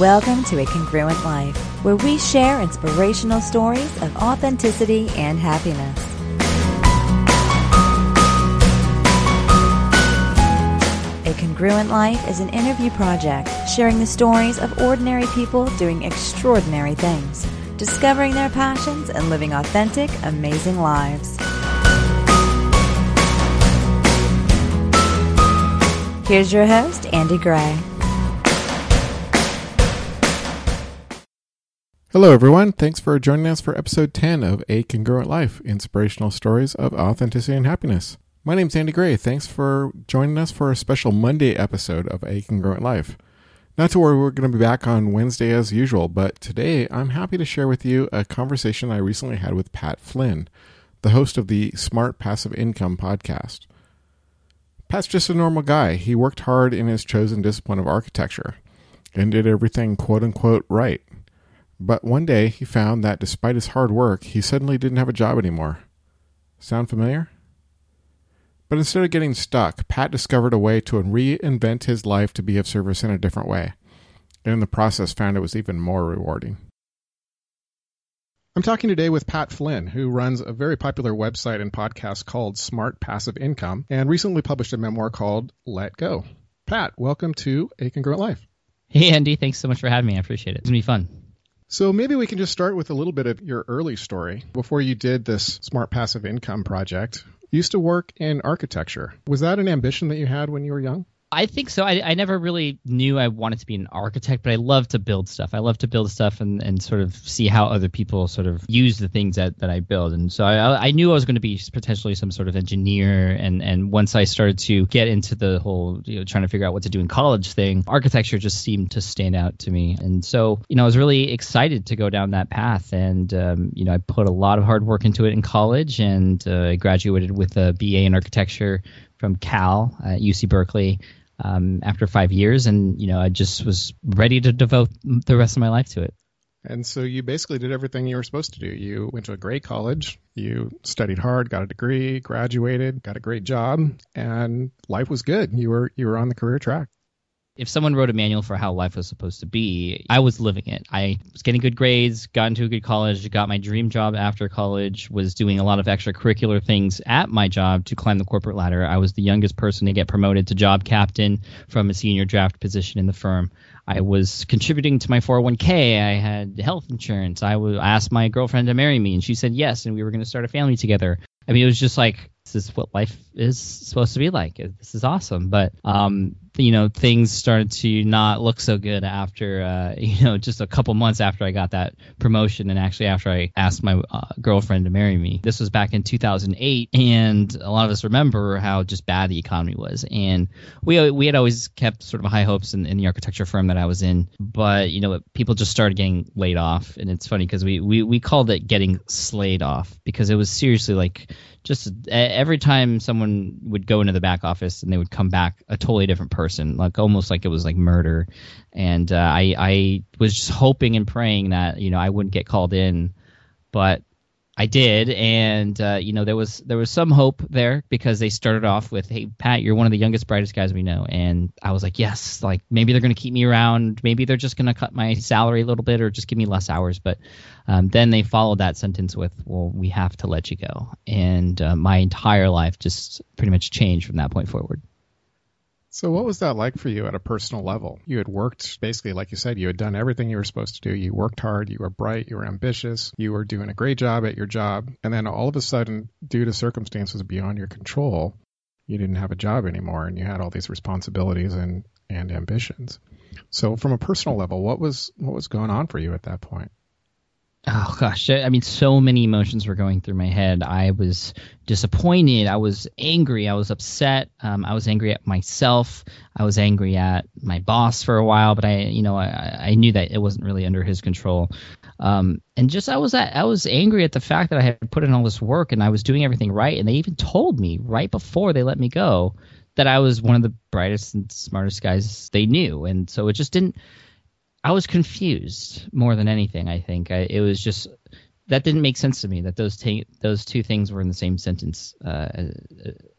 Welcome to A Congruent Life, where we share inspirational stories of authenticity and happiness. A Congruent Life is an interview project sharing the stories of ordinary people doing extraordinary things, discovering their passions, and living authentic, amazing lives. Here's your host, Andy Gray. Hello, everyone. Thanks for joining us for episode 10 of A Congruent Life Inspirational Stories of Authenticity and Happiness. My name's Andy Gray. Thanks for joining us for a special Monday episode of A Congruent Life. Not to worry, we're going to be back on Wednesday as usual, but today I'm happy to share with you a conversation I recently had with Pat Flynn, the host of the Smart Passive Income podcast. Pat's just a normal guy. He worked hard in his chosen discipline of architecture and did everything quote unquote right. But one day he found that despite his hard work, he suddenly didn't have a job anymore. Sound familiar? But instead of getting stuck, Pat discovered a way to reinvent his life to be of service in a different way, and in the process found it was even more rewarding. I'm talking today with Pat Flynn, who runs a very popular website and podcast called Smart Passive Income, and recently published a memoir called Let Go. Pat, welcome to A Congruent Life. Hey, Andy. Thanks so much for having me. I appreciate it. It's going to be fun. So maybe we can just start with a little bit of your early story before you did this smart passive income project. You used to work in architecture. Was that an ambition that you had when you were young? I think so. I, I never really knew I wanted to be an architect, but I love to build stuff. I love to build stuff and, and sort of see how other people sort of use the things that, that I build. And so I, I knew I was going to be potentially some sort of engineer. And, and once I started to get into the whole, you know, trying to figure out what to do in college thing, architecture just seemed to stand out to me. And so, you know, I was really excited to go down that path. And, um, you know, I put a lot of hard work into it in college and uh, I graduated with a BA in architecture from Cal at UC Berkeley um, after five years, and you know I just was ready to devote the rest of my life to it. And so you basically did everything you were supposed to do. You went to a great college, you studied hard, got a degree, graduated, got a great job, and life was good. You were you were on the career track if someone wrote a manual for how life was supposed to be, I was living it. I was getting good grades, got into a good college, got my dream job after college, was doing a lot of extracurricular things at my job to climb the corporate ladder. I was the youngest person to get promoted to job captain from a senior draft position in the firm. I was contributing to my 401k. I had health insurance. I asked my girlfriend to marry me, and she said yes, and we were going to start a family together. I mean, it was just like this is what life is supposed to be like. This is awesome. But um, you know, things started to not look so good after uh, you know just a couple months after I got that promotion, and actually after I asked my uh, girlfriend to marry me. This was back in 2008, and a lot of us remember how just bad the economy was. And we we had always kept sort of high hopes in, in the architecture firm that I was in, but you know, people just started getting laid off, and it's funny because we, we we called it getting slayed off because it was seriously like just every time someone would go into the back office and they would come back a totally different person, like almost like it was like murder. And uh, I I was just hoping and praying that you know I wouldn't get called in, but I did, and uh, you know there was there was some hope there because they started off with, "Hey Pat, you're one of the youngest, brightest guys we know," and I was like, "Yes, like maybe they're going to keep me around, maybe they're just going to cut my salary a little bit or just give me less hours." But um, then they followed that sentence with, "Well, we have to let you go," and uh, my entire life just pretty much changed from that point forward. So, what was that like for you at a personal level? You had worked, basically, like you said, you had done everything you were supposed to do. You worked hard, you were bright, you were ambitious, you were doing a great job at your job. And then all of a sudden, due to circumstances beyond your control, you didn't have a job anymore and you had all these responsibilities and, and ambitions. So, from a personal level, what was what was going on for you at that point? Oh gosh. I mean so many emotions were going through my head. I was disappointed. I was angry. I was upset. Um, i was angry at myself. I was angry at my boss for a while but i you know i, I knew that it wasn't really under his control. Um, and just i was i was angry at the fact that i had put in all this work and i was doing everything right. And they even told me right before they let me go that i was one of the brightest and smartest guys they knew. And so it just didn't I was confused more than anything. I think I, it was just that didn't make sense to me that those those two things were in the same sentence uh, uh,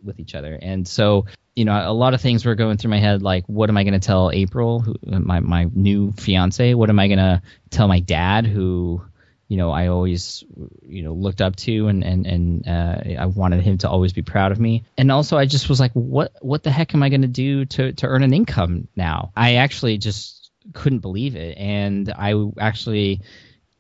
with each other. And so, you know, a lot of things were going through my head like, what am I going to tell April, who, my my new fiance? What am I going to tell my dad, who you know I always you know looked up to and and and uh, I wanted him to always be proud of me. And also I just was like, what what the heck am I going to do to to earn an income now? I actually just couldn't believe it, and I actually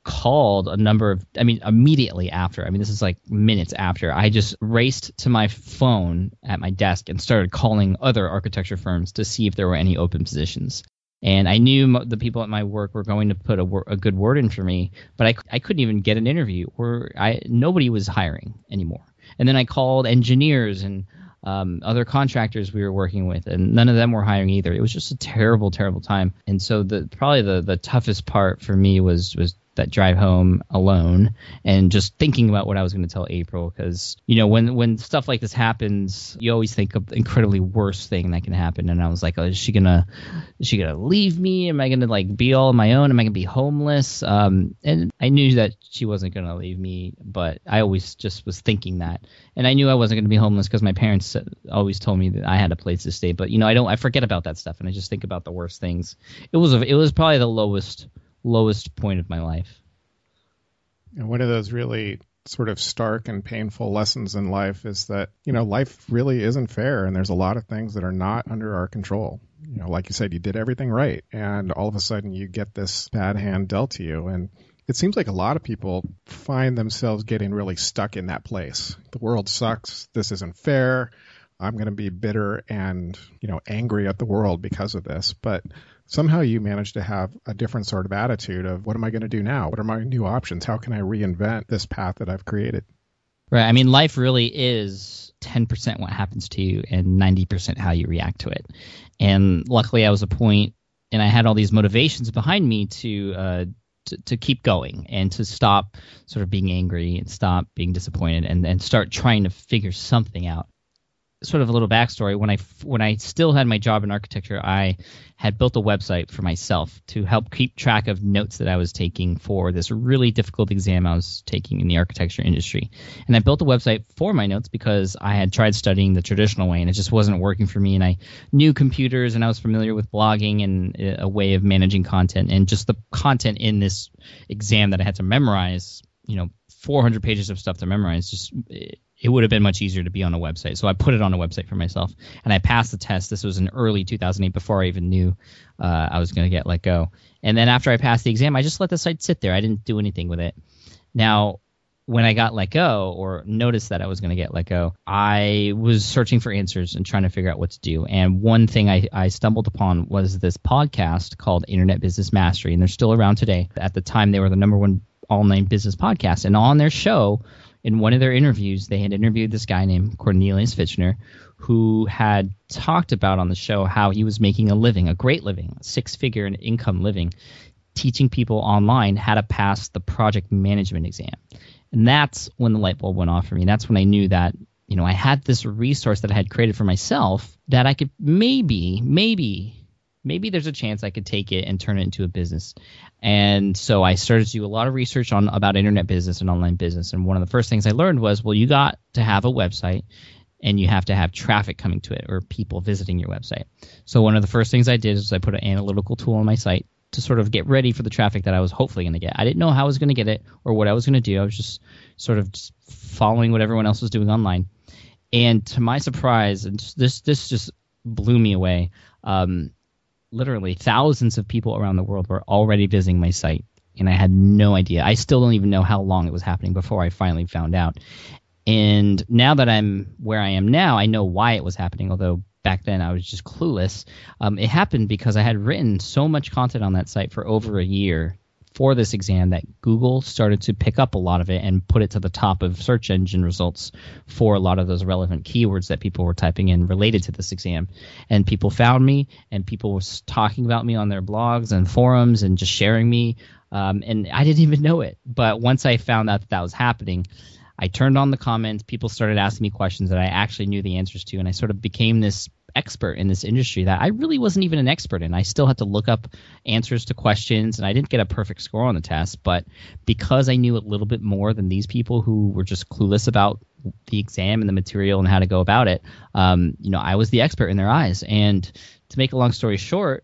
called a number of i mean immediately after. I mean this is like minutes after. I just raced to my phone at my desk and started calling other architecture firms to see if there were any open positions. And i knew the people at my work were going to put a, a good word in for me but I, I couldn't even get an interview or i nobody was hiring anymore. And then i called engineers and um, other contractors we were working with, and none of them were hiring either. It was just a terrible, terrible time. And so the probably the the toughest part for me was was that drive home alone and just thinking about what I was going to tell April because you know when when stuff like this happens you always think of the incredibly worst thing that can happen. And I was like oh, is she gonna is she gonna leave me? Am I gonna like be all on my own? Am I gonna be homeless? Um and I knew that she wasn't gonna leave me but I always just was thinking that. And I knew I wasn't gonna be homeless because my parents always told me that I had a place to stay. But you know I don't I forget about that stuff and I just think about the worst things. It was a, it was probably the lowest lowest point of my life. And one of those really sort of stark and painful lessons in life is that, you know, life really isn't fair and there's a lot of things that are not under our control. You know, like you said, you did everything right and all of a sudden you get this bad hand dealt to you and it seems like a lot of people find themselves getting really stuck in that place. The world sucks. This isn't fair. I'm going to be bitter and, you know, angry at the world because of this. But somehow you manage to have a different sort of attitude of what am I going to do now? What are my new options? How can I reinvent this path that I've created? Right. I mean, life really is 10% what happens to you and 90% how you react to it. And luckily, I was a point and I had all these motivations behind me to, uh, to, to keep going and to stop sort of being angry and stop being disappointed and, and start trying to figure something out sort of a little backstory when I when I still had my job in architecture, I had built a website for myself to help keep track of notes that I was taking for this really difficult exam I was taking in the architecture industry. And I built a website for my notes because I had tried studying the traditional way and it just wasn't working for me. And I knew computers and I was familiar with blogging and uh, a way of managing content and just the content in this exam that I had to memorize. You know, 400 pages of stuff to memorize just eh, it would have been much easier to be on a website. So I put it on a website for myself, and I passed the test. This was in early 2008, before I even knew uh, I was going to get let go. And then after I passed the exam, I just let the site sit there. I didn't do anything with it. Now, when I got let go or noticed that I was going to get let go, I was searching for answers and trying to figure out what to do. And one thing I, I stumbled upon was this podcast called Internet Business Mastery, and they're still around today. At the time, they were the number one online business podcast. And on their show, in one of their interviews, they had interviewed this guy named Cornelius Fichtner, who had talked about on the show how he was making a living, a great living, six figure and income living, teaching people online how to pass the project management exam. And that's when the light bulb went off for me. That's when I knew that, you know, I had this resource that I had created for myself that I could maybe, maybe maybe there's a chance I could take it and turn it into a business. And so I started to do a lot of research on about internet business and online business. And one of the first things I learned was, well, you got to have a website and you have to have traffic coming to it or people visiting your website. So one of the first things I did is I put an analytical tool on my site to sort of get ready for the traffic that I was hopefully going to get. I didn't know how I was going to get it or what I was going to do. I was just sort of just following what everyone else was doing online. And to my surprise, and this this just blew me away. Um, literally thousands of people around the world were already visiting my site and I had no idea. I still don't even know how long it was happening before I finally found out. And now that I'm where I am now, I know why it was happening, although back then I was just clueless. Um, it happened because I had written so much content on that site for over a year for this exam that Google started to pick up a lot of it and put it to the top of search engine results for a lot of those relevant keywords that people were typing in related to this exam. And people found me and people were talking about me on their blogs and forums and just sharing me. Um, and I didn't even know it. But once I found out that that was happening, I turned on the comments. People started asking me questions that I actually knew the answers to, and I sort of became this expert in this industry that I really wasn't even an expert in. I still had to look up answers to questions, and I didn't get a perfect score on the test. But because I knew a little bit more than these people who were just clueless about the exam and the material and how to go about it, um, you know, I was the expert in their eyes. And to make a long story short,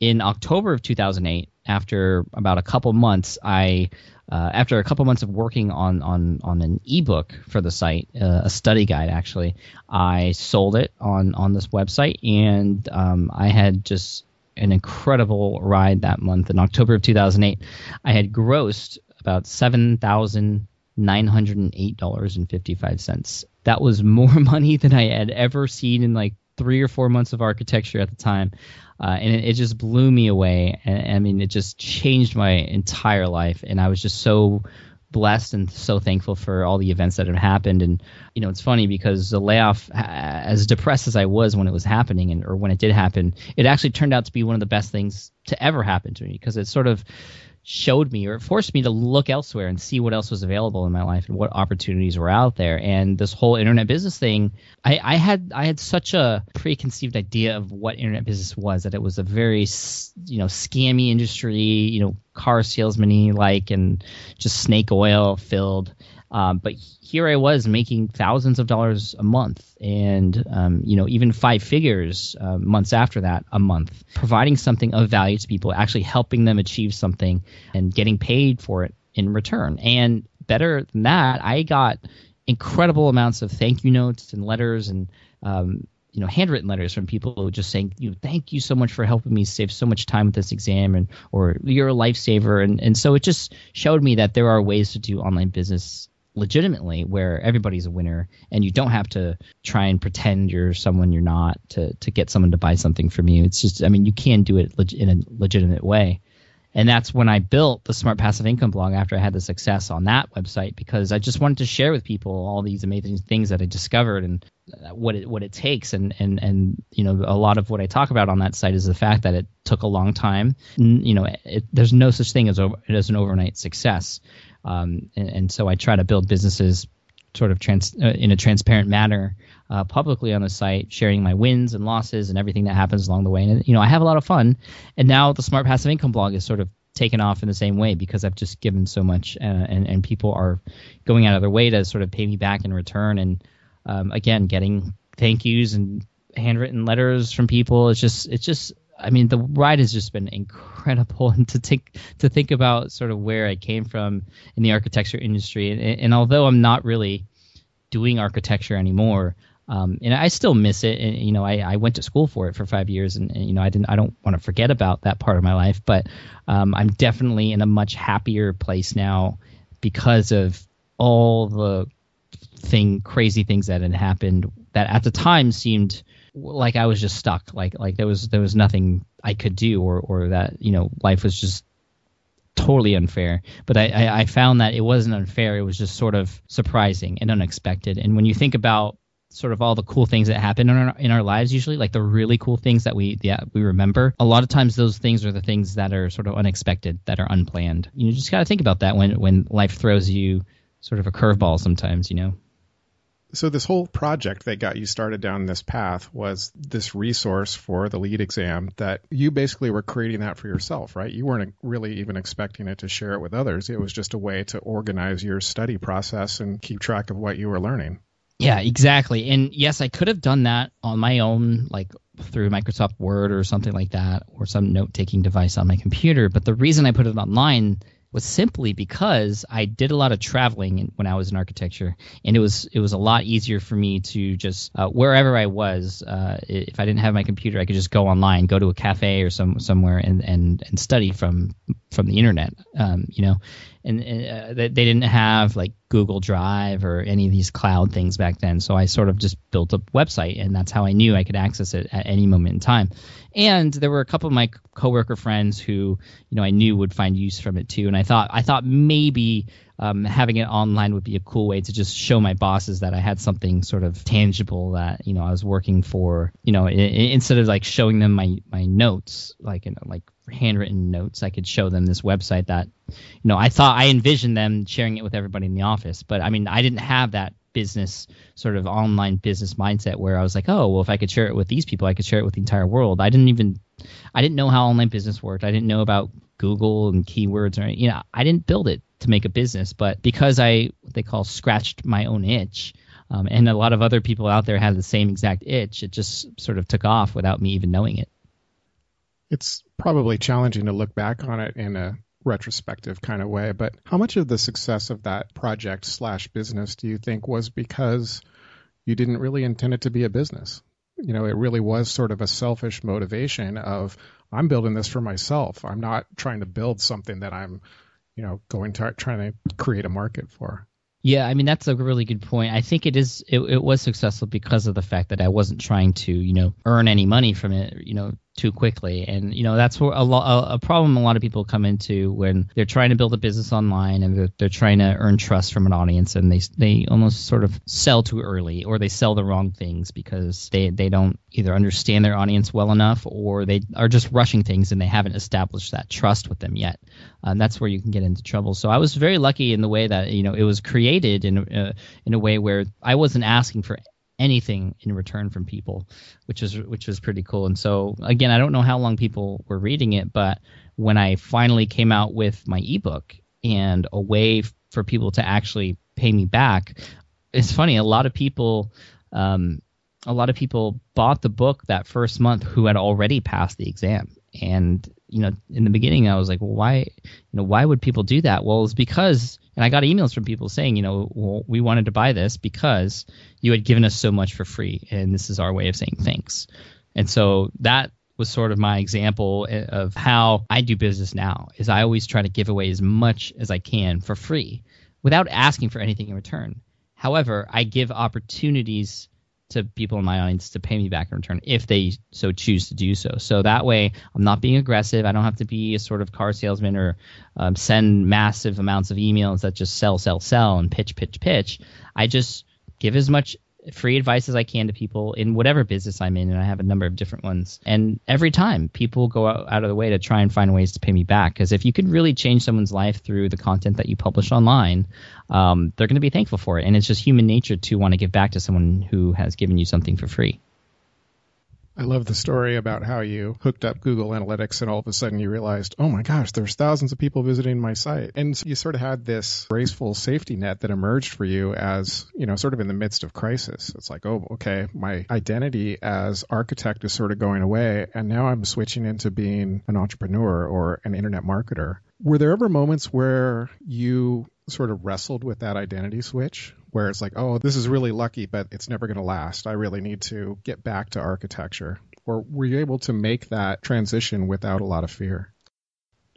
in October of 2008, after about a couple months, I uh, after a couple months of working on on on an ebook for the site, uh, a study guide actually, I sold it on on this website, and um, I had just an incredible ride that month. In October of 2008, I had grossed about seven thousand nine hundred and eight dollars and fifty five cents. That was more money than I had ever seen in like three or four months of architecture at the time uh, and it, it, just blew me away. And, I mean, it just changed my entire life, and I was just so blessed and so thankful for all the events that had happened. And you know, it's funny because the layoff, as depressed as I was when it was happening, and or when it did happen, it actually turned out to be one of the best things to ever happen to me because it sort of showed me or forced me to look elsewhere and see what else was available in my life and what opportunities were out there. And this whole internet business thing, I, I had I had such a preconceived idea of what internet business was that it was a very you know scammy industry, you know, car salesman like and just snake oil filled. Um, but here I was making thousands of dollars a month, and um, you know even five figures uh, months after that a month, providing something of value to people, actually helping them achieve something, and getting paid for it in return. And better than that, I got incredible amounts of thank you notes and letters and um, you know handwritten letters from people just saying you know, thank you so much for helping me save so much time with this exam and or you're a lifesaver and and so it just showed me that there are ways to do online business legitimately where everybody's a winner and you don't have to try and pretend you're someone you're not to to get someone to buy something from you. It's just i mean you can do it leg- in a legitimate way. And that's when i built the smart passive income blog after i had the success on that website because i just wanted to share with people all these amazing things that i discovered and uh, what it what it takes. And and and you know a lot of what i talk about on that site is the fact that it took a long time. You know it, there's no such thing as, as an overnight success um, and, and, so I try to build businesses sort of trans, uh, in a transparent manner uh, publicly on the site, sharing my wins and losses and everything that happens along the way. And you know, I have a lot of fun. And now the Smart Passive Income blog is sort of taken off in the same way because I've just given so much, uh, and and people are going out of their way to sort of pay me back in return. And um, again, getting thank yous and handwritten letters from people. It's just it's just I mean, the ride has just been incredible, and to think to think about sort of where I came from in the architecture industry, and, and although I'm not really doing architecture anymore, um, and I still miss it. And you know, I, I went to school for it for five years, and, and you know, I didn't. I don't want to forget about that part of my life, but um, I'm definitely in a much happier place now because of all the thing crazy things that had happened that at the time seemed like I was just stuck. Like like there was there was nothing I could do, or or that you know life was just totally unfair. But I, I, I found that it wasn't unfair. It was just sort of surprising and unexpected. And when you think about sort of all the cool things that happen in our, in our lives usually like the really cool things that we yeah we remember a lot of times those things are the things that are sort of unexpected that are unplanned you just got to think about that when when life throws you sort of a curveball sometimes you know so this whole project that got you started down this path was this resource for the LEED exam that you basically were creating that for yourself, right? You weren't really even expecting it to share it with others. It was just a way to organize your study process and keep track of what you were learning. Yeah, exactly. And yes, I could have done that on my own, like through Microsoft Word or something like that, or some note taking device on my computer. But the reason I put it online was simply because I did a lot of traveling when I was in architecture, and it was it was a lot easier for me to just uh, wherever I was, uh, if I didn't have my computer, I could just go online, go to a cafe or some somewhere, and and and study from from the internet. Um, you know, and, uh, they, they didn't have like Google Drive or any of these cloud things back then. So I sort of just built a website, and that's how I knew I could access it at any moment in time. And there were a couple of my coworker friends who, you know, I knew would find use from it too. And I thought I thought maybe um, having it online would be a cool way to just show my bosses that I had something sort of tangible that you know I was working for. You know, instead of like showing them my my notes, like you know, like handwritten notes, I could show them this website that you know I thought I envisioned them sharing it with everybody in the office. But I mean, I didn't have that business sort of online business mindset where I was like, oh, well, if I could share it with these people, I could share it with the entire world. I didn't even, I didn't know how online business worked. I didn't know about Google and keywords or you know, I didn't build it to make a business, but because I what they call scratched my own itch. Um, and a lot of other people out there had the same exact itch. It just sort of took off without me even knowing it. It's probably challenging to look back on it in a retrospective kind of way, but how much of the success of that project slash business do you think was because you didn't really intend it to be a business? You know, it really was sort of a selfish motivation of I'm building this for myself. I'm not trying to build something that I'm, you know, going to trying to create a market for. Yeah, I mean that's a really good point. I think it is it, it was successful because of the fact that I wasn't trying to, you know, earn any money from it, you know, too quickly. And you know that's where a, lo- a problem a lot of people come into when they're trying to build a business online and they're, they're trying to earn trust from an audience and they they almost sort of sell too early or they sell the wrong things because they they don't either understand their audience well enough or they are just rushing things and they haven't established that trust with them yet. And that's where you can get into trouble. So I was very lucky in the way that you know it was created in uh, in a way where I wasn't asking for anything in return from people, which was which was pretty cool. And so again, I don't know how long people were reading it, but when I finally came out with my ebook and a way for people to actually pay me back, it's funny. A lot of people. Um, a lot of people bought the book that first month who had already passed the exam and you know in the beginning i was like well why you know why would people do that? Well it's because and i got emails from people saying you know well we wanted to buy this because you had given us so much for free and this is our way of saying thanks. And so that was sort of my example eh, of how i do business now is i always try to give away as much as i can for free without asking for anything in return. However i give opportunities to people in my audience to pay me back in return if they so choose to do so. So that way, I'm not being aggressive. I don't have to be a sort of car salesman or um, send massive amounts of emails that just sell, sell, sell and pitch, pitch, pitch. I just give as much free advice as I can to people in whatever business I'm in, and I have a number of different ones. And every time people go out, of the way to try and find ways to pay me back, because if you could really change someone's life through the content that you publish online, um, they're going to be thankful for it. And it's just human nature to want to give back to someone who has given you something for free. I love the story about how you hooked up Google Analytics and all of a sudden you realized, oh my gosh, there's thousands of people visiting my site. And so you sort of had this graceful safety net that emerged for you as, you know, sort of in the midst of crisis. It's like, oh, okay, my identity as architect is sort of going away. And now I'm switching into being an entrepreneur or an internet marketer. Were there ever moments where you sort of wrestled with that identity switch where it's like, oh, this is really lucky, but it's never going to last. I really need to get back to architecture? Or were you able to make that transition without a lot of fear?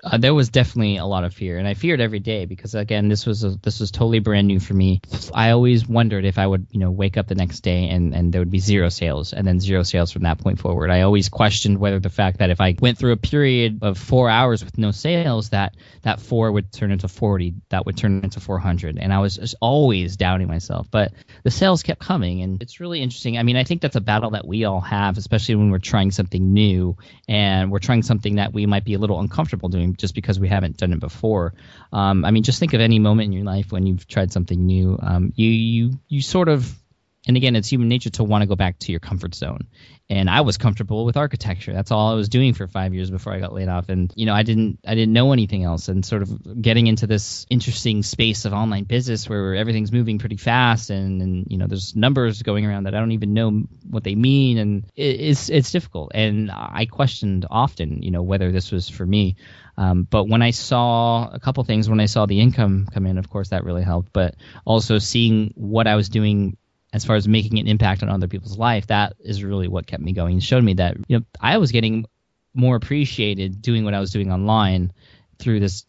Uh, there was definitely a lot of fear, and I feared every day because again, this was a, this was totally brand new for me. I always wondered if I would, you know, wake up the next day and and there would be zero sales, and then zero sales from that point forward. I always questioned whether the fact that if I went through a period of four hours with no sales, that that four would turn into forty, that would turn into four hundred, and I was always doubting myself. But the sales kept coming, and it's really interesting. I mean, I think that's a battle that we all have, especially when we're trying something new and we're trying something that we might be a little uncomfortable doing just because we haven't done it before. Um, I mean, just think of any moment in your life when you've tried something new. Um, you you you sort of and again, it's human nature to want to go back to your comfort zone. And I was comfortable with architecture. That's all I was doing for five years before I got laid off. And you know, I didn't I didn't know anything else. And sort of getting into this interesting space of online business where everything's moving pretty fast, and and you know, there's numbers going around that I don't even know what they mean, and it's it's difficult. And I questioned often, you know, whether this was for me. Um, but when I saw a couple things, when I saw the income come in, of course that really helped. But also seeing what I was doing as far as making an impact on other people's life, that is really what kept me going. Showed me that you know I was getting more appreciated doing what I was doing online through this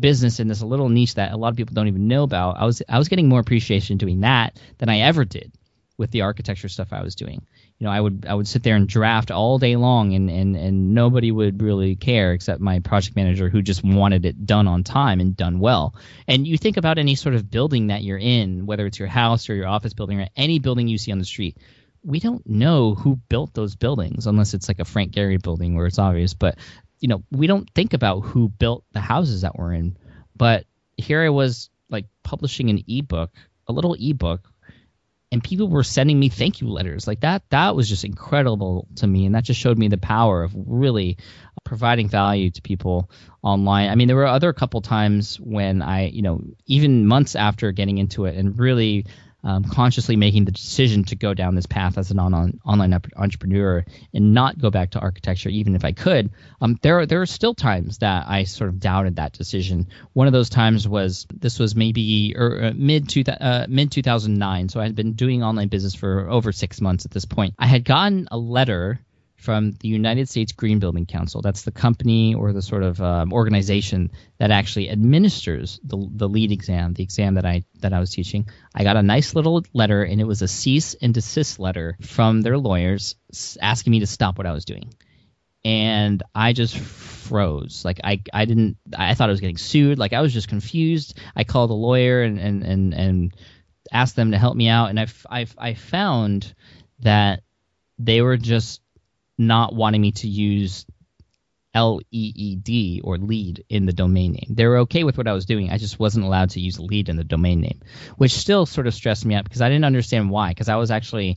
business in this little niche that a lot of people don't even know about. I was I was getting more appreciation doing that than I ever did with the architecture stuff I was doing you know, I would I would sit there and draft all day long, and and and nobody would really care except my project manager who just wanted it done on time and done well. And you think about any sort of building that you're in, whether it's your house or your office building or any building you see on the street. We don't know who built those buildings unless it's like a Frank Gehry building where it's obvious. But you know, we don't think about who built the houses that we're in. But here I was like publishing an ebook, a little ebook and people were sending me thank you letters. Like that that was just incredible to me and that just showed me the power of really providing value to people online. I mean there were other couple times when i you know even months after getting into it and really um, consciously making the decision to go down this path as an online online entrepreneur and not go back to architecture, even if I could. Um, there there are still times that I sort of doubted that decision. One of those times was this was maybe er, uh, mid two, uh, mid 2009, so I had been doing online business for over six months at this point. I had gotten a letter from the United States Green Building Council. That's the company or the sort of um, organization that actually administers the, the LEED exam, the exam that I that I was teaching. I got a nice little letter, and it was a cease and desist letter from their lawyers asking me to stop what I was doing. And I just froze. Like I, I didn't. I thought I was getting sued. Like I was just confused. I called a lawyer and and and, and asked them to help me out, and I, I, I found that they were just not wanting me to use L E E D or lead in the domain name. They were okay with what I was doing. I just wasn't allowed to use lead in the domain name, which still sort of stressed me out because I didn't understand why. Because I was actually,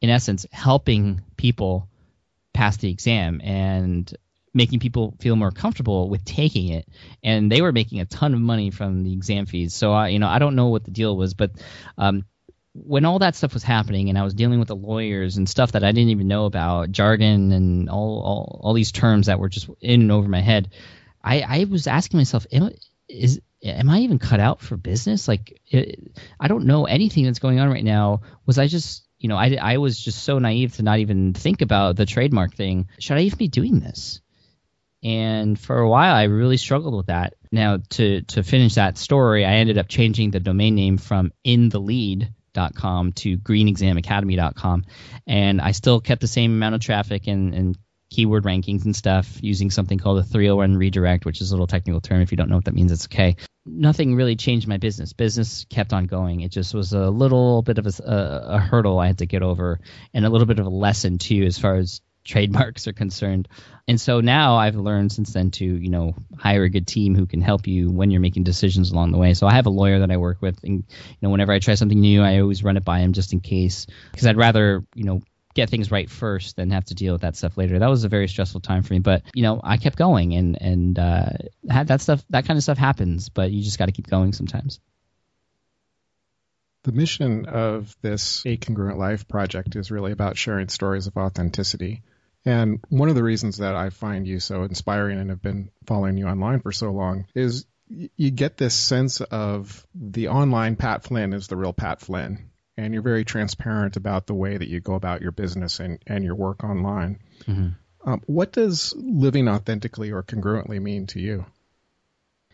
in essence, helping people pass the exam and making people feel more comfortable with taking it. And they were making a ton of money from the exam fees. So I, you know, I don't know what the deal was, but um, when all that stuff was happening and I was dealing with the lawyers and stuff that I didn't even know about, jargon and all all, all these terms that were just in and over my head, I, I was asking myself, am, is am I even cut out for business? Like, it, I don't know anything that's going on right now. Was I just, you know, I, I was just so naive to not even think about the trademark thing. Should I even be doing this? And for a while, I really struggled with that. Now, to to finish that story, I ended up changing the domain name from in the lead com to greenexamacademy.com. And I still kept the same amount of traffic and, and keyword rankings and stuff using something called a 301 redirect, which is a little technical term. If you don't know what that means, it's okay. Nothing really changed my business. Business kept on going. It just was a little bit of a, a, a hurdle I had to get over and a little bit of a lesson too, as far as trademarks are concerned. And so now I've learned since then to, you know, hire a good team who can help you when you're making decisions along the way. So I have a lawyer that I work with and you know, whenever I try something new, I always run it by him just in case because I'd rather, you know, get things right first than have to deal with that stuff later. That was a very stressful time for me, but you know, I kept going and and uh that stuff that kind of stuff happens, but you just got to keep going sometimes. The mission of this A Congruent Life project is really about sharing stories of authenticity and one of the reasons that I find you so inspiring and have been following you online for so long is you get this sense of the online Pat Flynn is the real Pat Flynn. And you're very transparent about the way that you go about your business and, and your work online. Mm-hmm. Um, what does living authentically or congruently mean to you?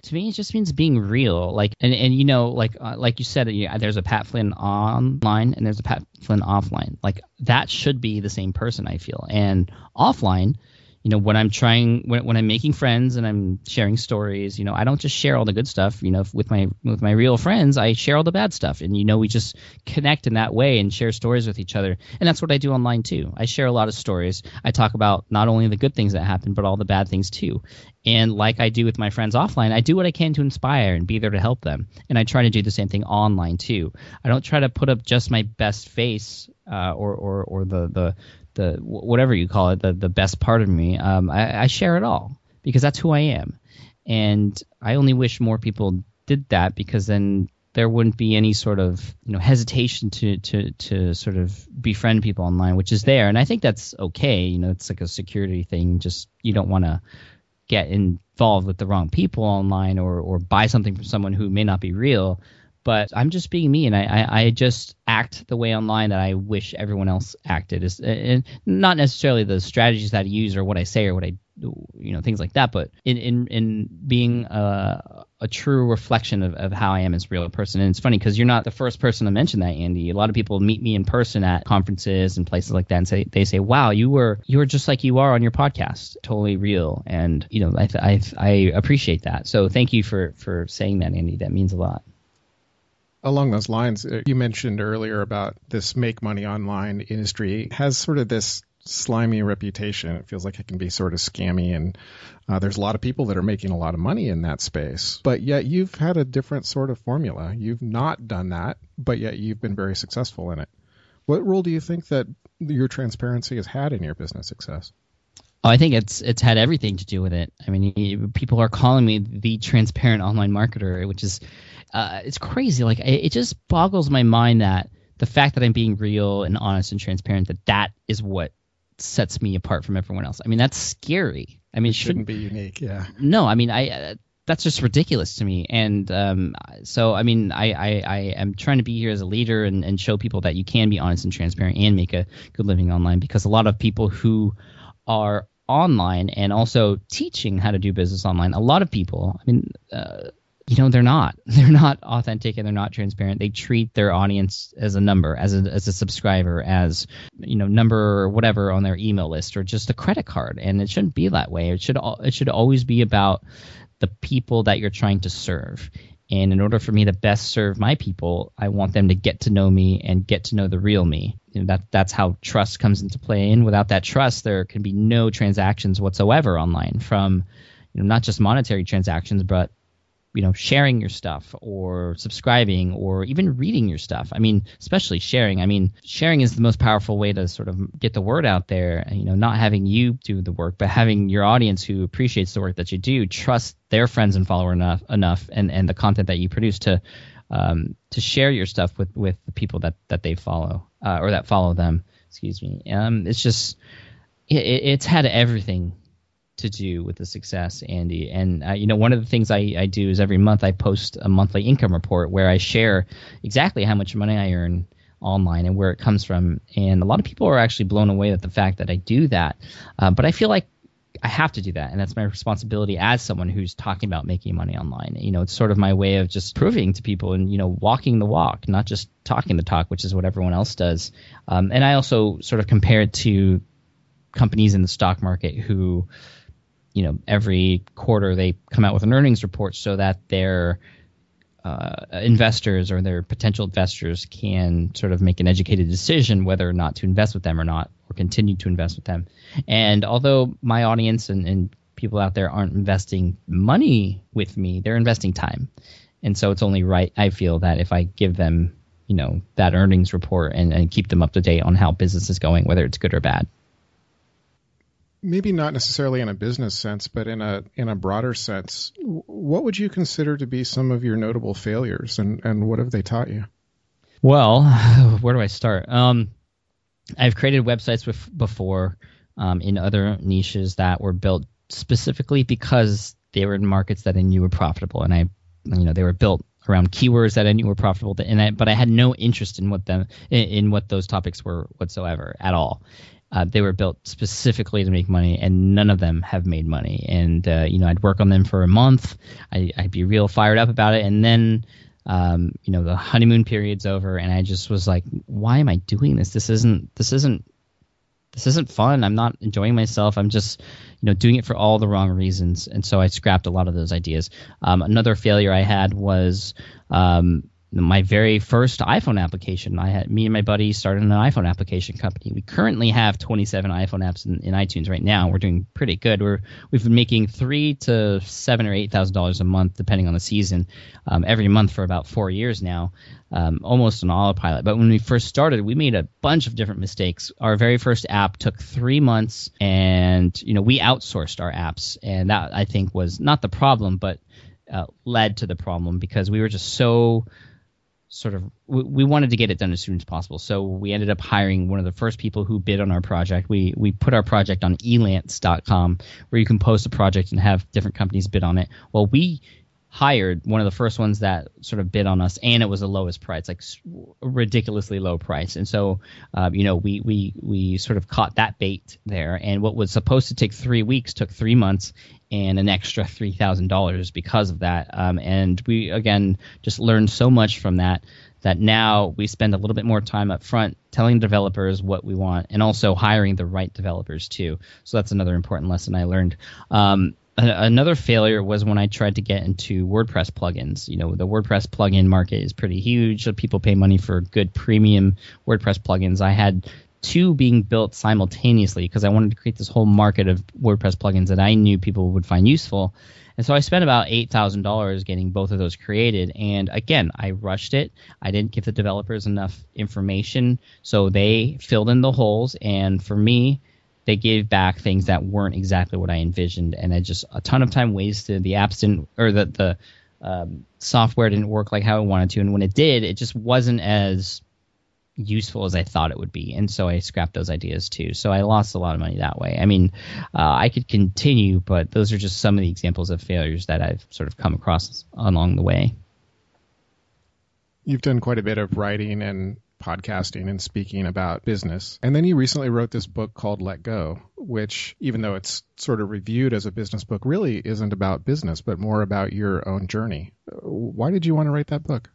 To me it just means being real. Like and, and you know like uh, like you said there's a pat flynn online and there's a pat flynn offline. Like that should be the same person i feel. And offline you know when i'm trying when, when i'm making friends and i'm sharing stories you know i don't just share all the good stuff you know with my with my real friends i share all the bad stuff. And you know we just connect in that way and share stories with each other. And that's what i do online too. I share a lot of stories. I talk about not only the good things that happen but all the bad things too. And like i do with my friends offline i do what i can to inspire and be there to help them. And i try to do the same thing online too. I don't try to put up just my best face uh, or, or or the the the whatever you call it, the the best part of me. Um, I, I share it all because that's who I am, and I only wish more people did that because then there wouldn't be any sort of you know hesitation to to to sort of befriend people online, which is there, and I think that's okay. You know, it's like a security thing. Just you don't want to get involved with the wrong people online or or buy something from someone who may not be real but I'm just being me, and I, I, I, just act the way online that I wish everyone else acted. Is and not necessarily the strategies that I use or what I say or what I, you know, things like that, but in in, in being a, a true reflection of, of how I am as a real person. And it's funny because you're not the first person to mention that, Andy. A lot of people meet me in person at conferences and places like that, and say they say, "Wow, you were you were just like you are on your podcast, totally real." And you know, I I, I appreciate that. So thank you for for saying that, Andy. That means a lot. Along those lines, uh, you mentioned earlier about this make money online industry has sort of this slimy reputation. It feels like it can be sort of scammy, and uh, there's a lot of people that are making a lot of money in that space. But yet you've had a different sort of formula. You've not done that, but yet you've been very successful in it. What role do you think that your transparency has had in your business success? Oh, I think it's it's had everything to do with it. I mean, people are calling me the transparent online marketer, which is uh, it's crazy. Like it, it just boggles my mind that the fact that I'm being real and honest and transparent that that is what sets me apart from everyone else. I mean, that's scary. I mean, it shouldn't, shouldn't be unique. Yeah. No, I mean, I uh, that's just ridiculous to me. And um, so, I mean, I, I, I am trying to be here as a leader and, and show people that you can be honest and transparent and make a good living online because a lot of people who are online and also teaching how to do business online, a lot of people, I mean, uh, you know they're not. They're not authentic and they're not transparent. They treat their audience as a number as a, as a subscriber as you know number or whatever on their email list or just a credit card. And it shouldn't be that way. It should it should always be about the people that you're trying to serve and in order for me to best serve my people, I want them to get to know me and get to know the real me. You know, that that's how trust comes into play. And without that trust, there can be no transactions whatsoever online. From you know, not just monetary transactions, but you know sharing your stuff or subscribing or even reading your stuff. I mean especially sharing. I mean sharing is the most powerful way to sort of get the word out there you know not having you do the work but having your audience who appreciates the work that you do trust their friends and follower enough enough and and the content that you produce to um, to share your stuff with with the people that that they follow uh, or that follow them. Excuse me. Um it's just it, it's had everything to do with the success, Andy. And uh, you know, one of the things I, I do is every month I post a monthly income report where I share exactly how much money I earn online and where it comes from. And a lot of people are actually blown away at the fact that I do that. Uh, but I feel like I have to do that, and that's my responsibility as someone who's talking about making money online. You know, it's sort of my way of just proving to people and you know walking the walk, not just talking the talk, which is what everyone else does. Um, and I also sort of compare it to companies in the stock market who you know every quarter they come out with an earnings report so that their uh, investors or their potential investors can sort of make an educated decision whether or not to invest with them or not or continue to invest with them. And although my audience and, and people out there aren't investing money with me they're investing time. And so it's only right i feel that if i give them you know that earnings report and, and keep them up to date on how business is going whether it's good or bad maybe not necessarily in a business sense, but in a in a broader sense, what would you consider to be some of your notable failures, and and what have they taught you? Well, where do I start? Um, I've created websites with before um, in other niches that were built specifically because they were in markets that I knew were profitable, and I, you know, they were built around keywords that I knew were profitable, and I, but I had no interest in what them in, in what those topics were whatsoever at all. Uh, they were built specifically to make money, and none of them have made money. And uh, you know, I'd work on them for a month. I, would be real fired up about it, and then um, you know, the honeymoon period's over, and I just was like, why am I doing this? This isn't. This isn't. This isn't fun. I'm not enjoying myself. I'm just, you know, doing it for all the wrong reasons. And so I scrapped a lot of those ideas. Um, another failure I had was um, my very first iPhone application. I had me and my buddy started an iPhone application company. We currently have 27 iPhone apps in, in iTunes right now. We're doing pretty good. We're we've been making three to seven or eight thousand dollars a month, depending on the season, um, every month for about four years now, um, almost on autopilot. But when we first started, we made a bunch of different mistakes. Our very first app took three months, and you know we outsourced our apps, and that I think was not the problem, but uh, led to the problem because we were just so sort of we, we, wanted to get it done as soon as possible. So we ended up hiring one of the first people who bid on our project. We we put our project on elance.com where you can post a project and have different companies bid on it. Well, we hired one of the first ones that sort of bid on us, and it was the lowest price, like ridiculously low price. And so, uh, you know, we we we sort of caught that bait there, and what was supposed to take three weeks took three months and an extra three thousand dollars because of that. Um, and we again just learned so much from that that now we spend a little bit more time up front telling developers what we want and also hiring the right developers too. So that's another important lesson I learned. Um, another failure was when I tried to get into WordPress plugins. You know, the WordPress plugin market is pretty huge. People pay money for good premium WordPress plugins. I had two being built simultaneously because I wanted to create this whole market of WordPress plugins that I knew people would find useful. And so I spent about $8,000 getting both of those created. And again, I rushed it. I didn't give the developers enough information. So they filled in the holes. And for me, they gave back things that weren't exactly what I envisioned. And I just a ton of time wasted. The apps didn't, or the, the um, software didn't work like how I wanted to. And when it did, it just wasn't as useful as I thought it would be, and so I scrapped those ideas too. So I lost a lot of money that way. I mean, uh, I could continue, but those are just some of the examples of failures that I've sort of come across along the way. You've done quite a bit of writing and podcasting and speaking about business. And then you recently wrote this book called Let Go, which, even though it's sort of reviewed as a business book, really isn't about business, but more about your own journey. Why did you want to write that book?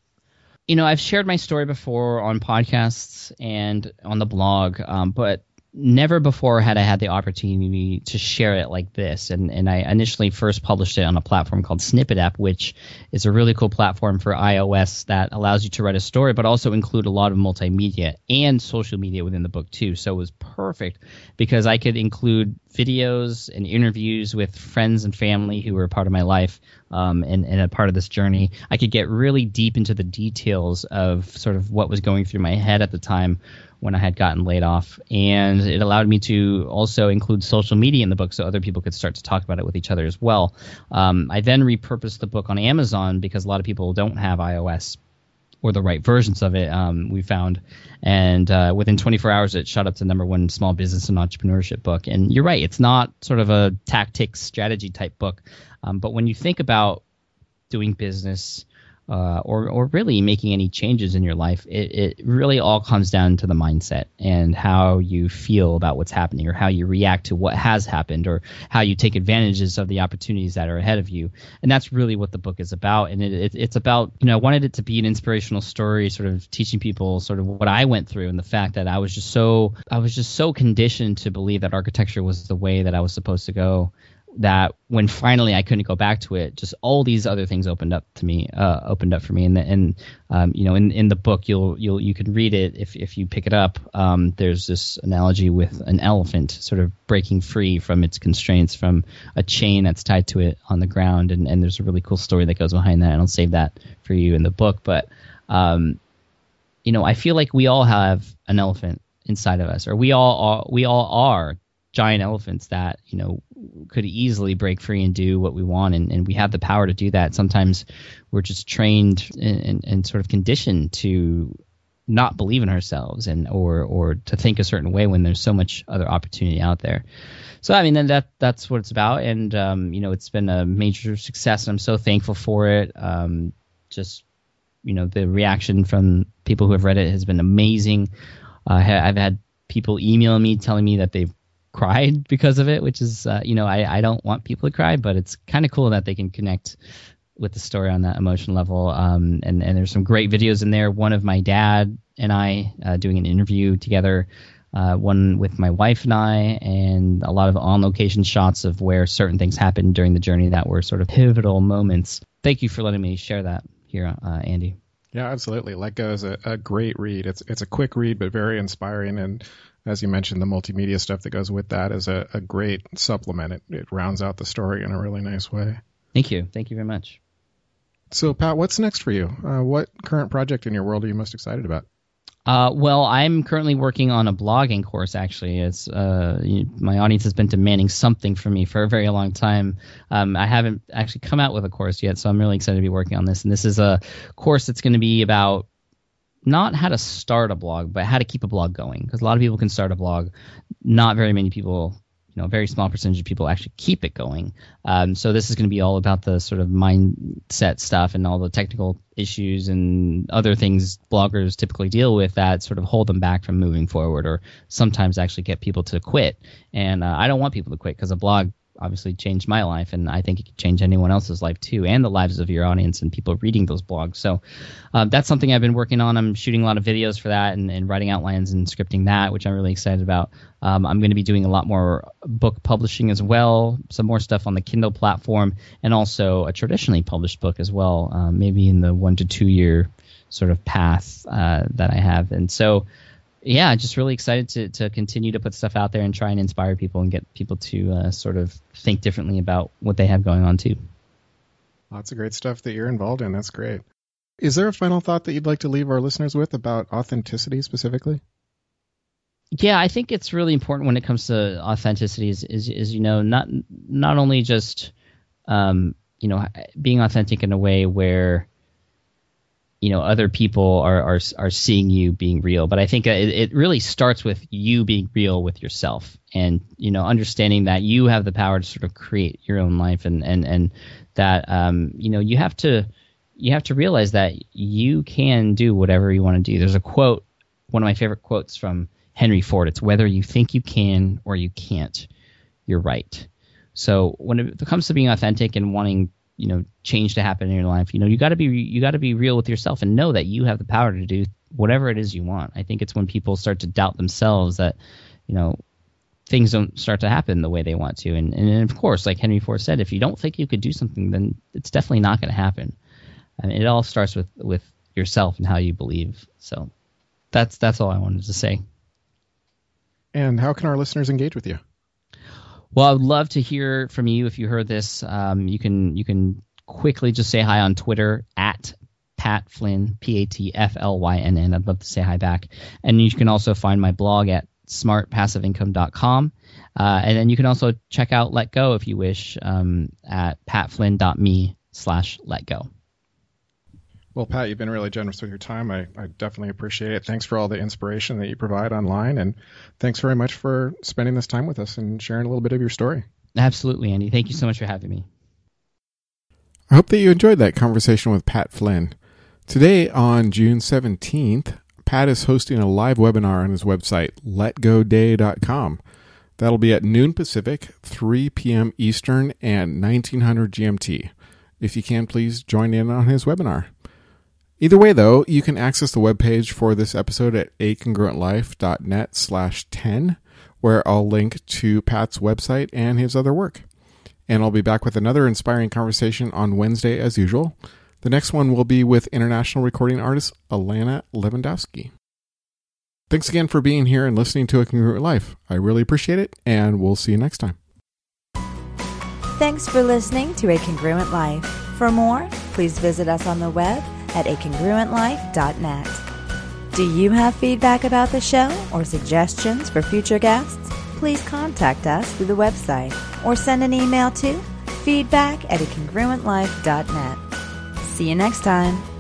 you know, I've shared my story before on podcasts and on the blog, um, but never before had I had the opportunity to share it like this. And, and I initially first published it on a platform called Snippet App, which is a really cool platform for iOS that allows you to write a story, but also include a lot of multimedia and social media within the book too. So it was perfect because I could include videos and interviews with friends and family who were a part of my life um, and, and a part of this journey. I could get really deep into the details of sort of what was going through my head at the time when I had gotten laid off. And it allowed me to also include social media in the book so other people could start to talk about it with each other as well. Um, I then repurposed the book on Amazon because a lot of people don't have iOS or the right versions of it, um, we found. And uh, within 24 hours, it shot up to number one small business and entrepreneurship book. And you're right, it's not sort of a tactics strategy type book. Um, but when you think about doing business, uh, or or really making any changes in your life, it, it really all comes down to the mindset and how you feel about what's happening, or how you react to what has happened, or how you take advantages of the opportunities that are ahead of you. And that's really what the book is about. And it, it, it's about you know I wanted it to be an inspirational story, sort of teaching people sort of what I went through and the fact that I was just so I was just so conditioned to believe that architecture was the way that I was supposed to go that when finally I couldn't go back to it, just all these other things opened up to me, uh, opened up for me. And, and um, you know, in, in the book, you'll you'll you can read it if if you pick it up. Um, there's this analogy with an elephant sort of breaking free from its constraints from a chain that's tied to it on the ground, and and there's a really cool story that goes behind that. And I'll save that for you in the book. But um, you know, I feel like we all have an elephant inside of us, or we all are, we all are giant elephants that you know could easily break free and do what we want and, and we have the power to do that. Sometimes we're just trained and, and, and, sort of conditioned to not believe in ourselves and or or to think a certain way when there's so much other opportunity out there. So i mean that that's what it's about and um, you know it's been a major success and i'm so thankful for it. Um, just you know the reaction from people who have read it has been amazing. Uh, i've had people emailing me telling me that they've cried because of it, which is, uh, you know, I, I don't want people to cry, but it's kind of cool that they can connect with the story on that emotional level. Um, and, and there's some great videos in there. One of my dad and I uh, doing an interview together, uh, one with my wife and I, and a lot of on location shots of where certain things happened during the journey that were sort of pivotal moments. Thank you for letting me share that here, uh, Andy. Yeah, absolutely. Let Go is a, a great read. It's it's a quick read, but very inspiring. And as you mentioned, the multimedia stuff that goes with that is a, a great supplement. It, it rounds out the story in a really nice way. Thank you. Thank you very much. So, Pat, what's next for you? Uh, what current project in your world are you most excited about? Uh, well, I'm currently working on a blogging course. Actually, it's uh, my audience has been demanding something from me for a very long time. Um, I haven't actually come out with a course yet, so I'm really excited to be working on this. And this is a course that's going to be about not how to start a blog, but how to keep a blog going. Because a lot of people can start a blog, not very many people, you know, a very small percentage of people actually keep it going. Um, so this is going to be all about the sort of mindset stuff and all the technical issues and other things bloggers typically deal with that sort of hold them back from moving forward, or sometimes actually get people to quit. And uh, I don't want people to quit because a blog obviously changed my life, and I think it could change anyone else's life too, and the lives of your audience and people reading those blogs. So uh, that's something I've been working on. I'm shooting a lot of videos for that and, and writing outlines and scripting that, which I'm really excited about. Um, I'm going to be doing a lot more book publishing as well, some more stuff on the Kindle platform, and also a traditionally published book as well, um, maybe in the one to two year sort of path uh, that I have. And so yeah, just really excited to to continue to put stuff out there and try and inspire people and get people to uh, sort of think differently about what they have going on too. Lots of great stuff that you're involved in. That's great. Is there a final thought that you'd like to leave our listeners with about authenticity specifically? Yeah, I think it's really important when it comes to authenticity is, is, is you know not not only just um, you know being authentic in a way where you know other people are are are seeing you being real. But i think it, it really starts with you being real with yourself and you know understanding that you have the power to sort of create your own life and and and that um you know you have to you have to realize that you can do whatever you want to do. There's a quote one of my favorite quotes from henry ford it's whether you think you can or you can't you're right. So when it comes to being authentic and wanting you know change to happen in your life you know you got to be you got to be real with yourself and know that you have the power to do whatever it is you want. I think it's when people start to doubt themselves that you know things don't start to happen the way they want to. And and of course like henry ford said if you don't think you could do something then it's definitely not going to happen and it all starts with with yourself and how you believe. So that's that's all i wanted to say. And how can our listeners engage with you well, I would love to hear from you if you heard this. Um, you can you can quickly just say hi on Twitter at Pat Flynn P A T F L Y N N. I'd love to say hi back, and you can also find my blog at smartpassiveincome.com. Uh, and then you can also check out Let Go if you wish um, at patflynn.me slash let go. Well, Pat, you've been really generous with your time. I, I, definitely appreciate it. Thanks for all the inspiration that you provide online, and thanks very much for spending this time with us and sharing a little bit of your story. Absolutely, Andy. Thank you so much for having me. I hope that you enjoyed that conversation with Pat Flynn. Today, on June 17th, Pat is hosting a live webinar on his website, letgoday.com. That'll be at noon Pacific, 3 p.m. Eastern, and 1900 GMT. If you can, please join in on his webinar. Either way, though, you can access the webpage for this episode at acongruentlife.net slash 10, where I'll link to Pat's website and his other work. And I'll be back with another inspiring conversation on Wednesday as usual. The next one will be with international recording artist Alana Lewandowski. Thanks again for being here and listening to A Congruent Life. I really appreciate it, and we'll see you next time. Thanks for listening to A Congruent Life. For more, please visit us on the web at acongruentlife.net. Do you have feedback about the show or suggestions for future guests? Please contact us through the website or send an email to feedback at acongruentlife.net. See you next time.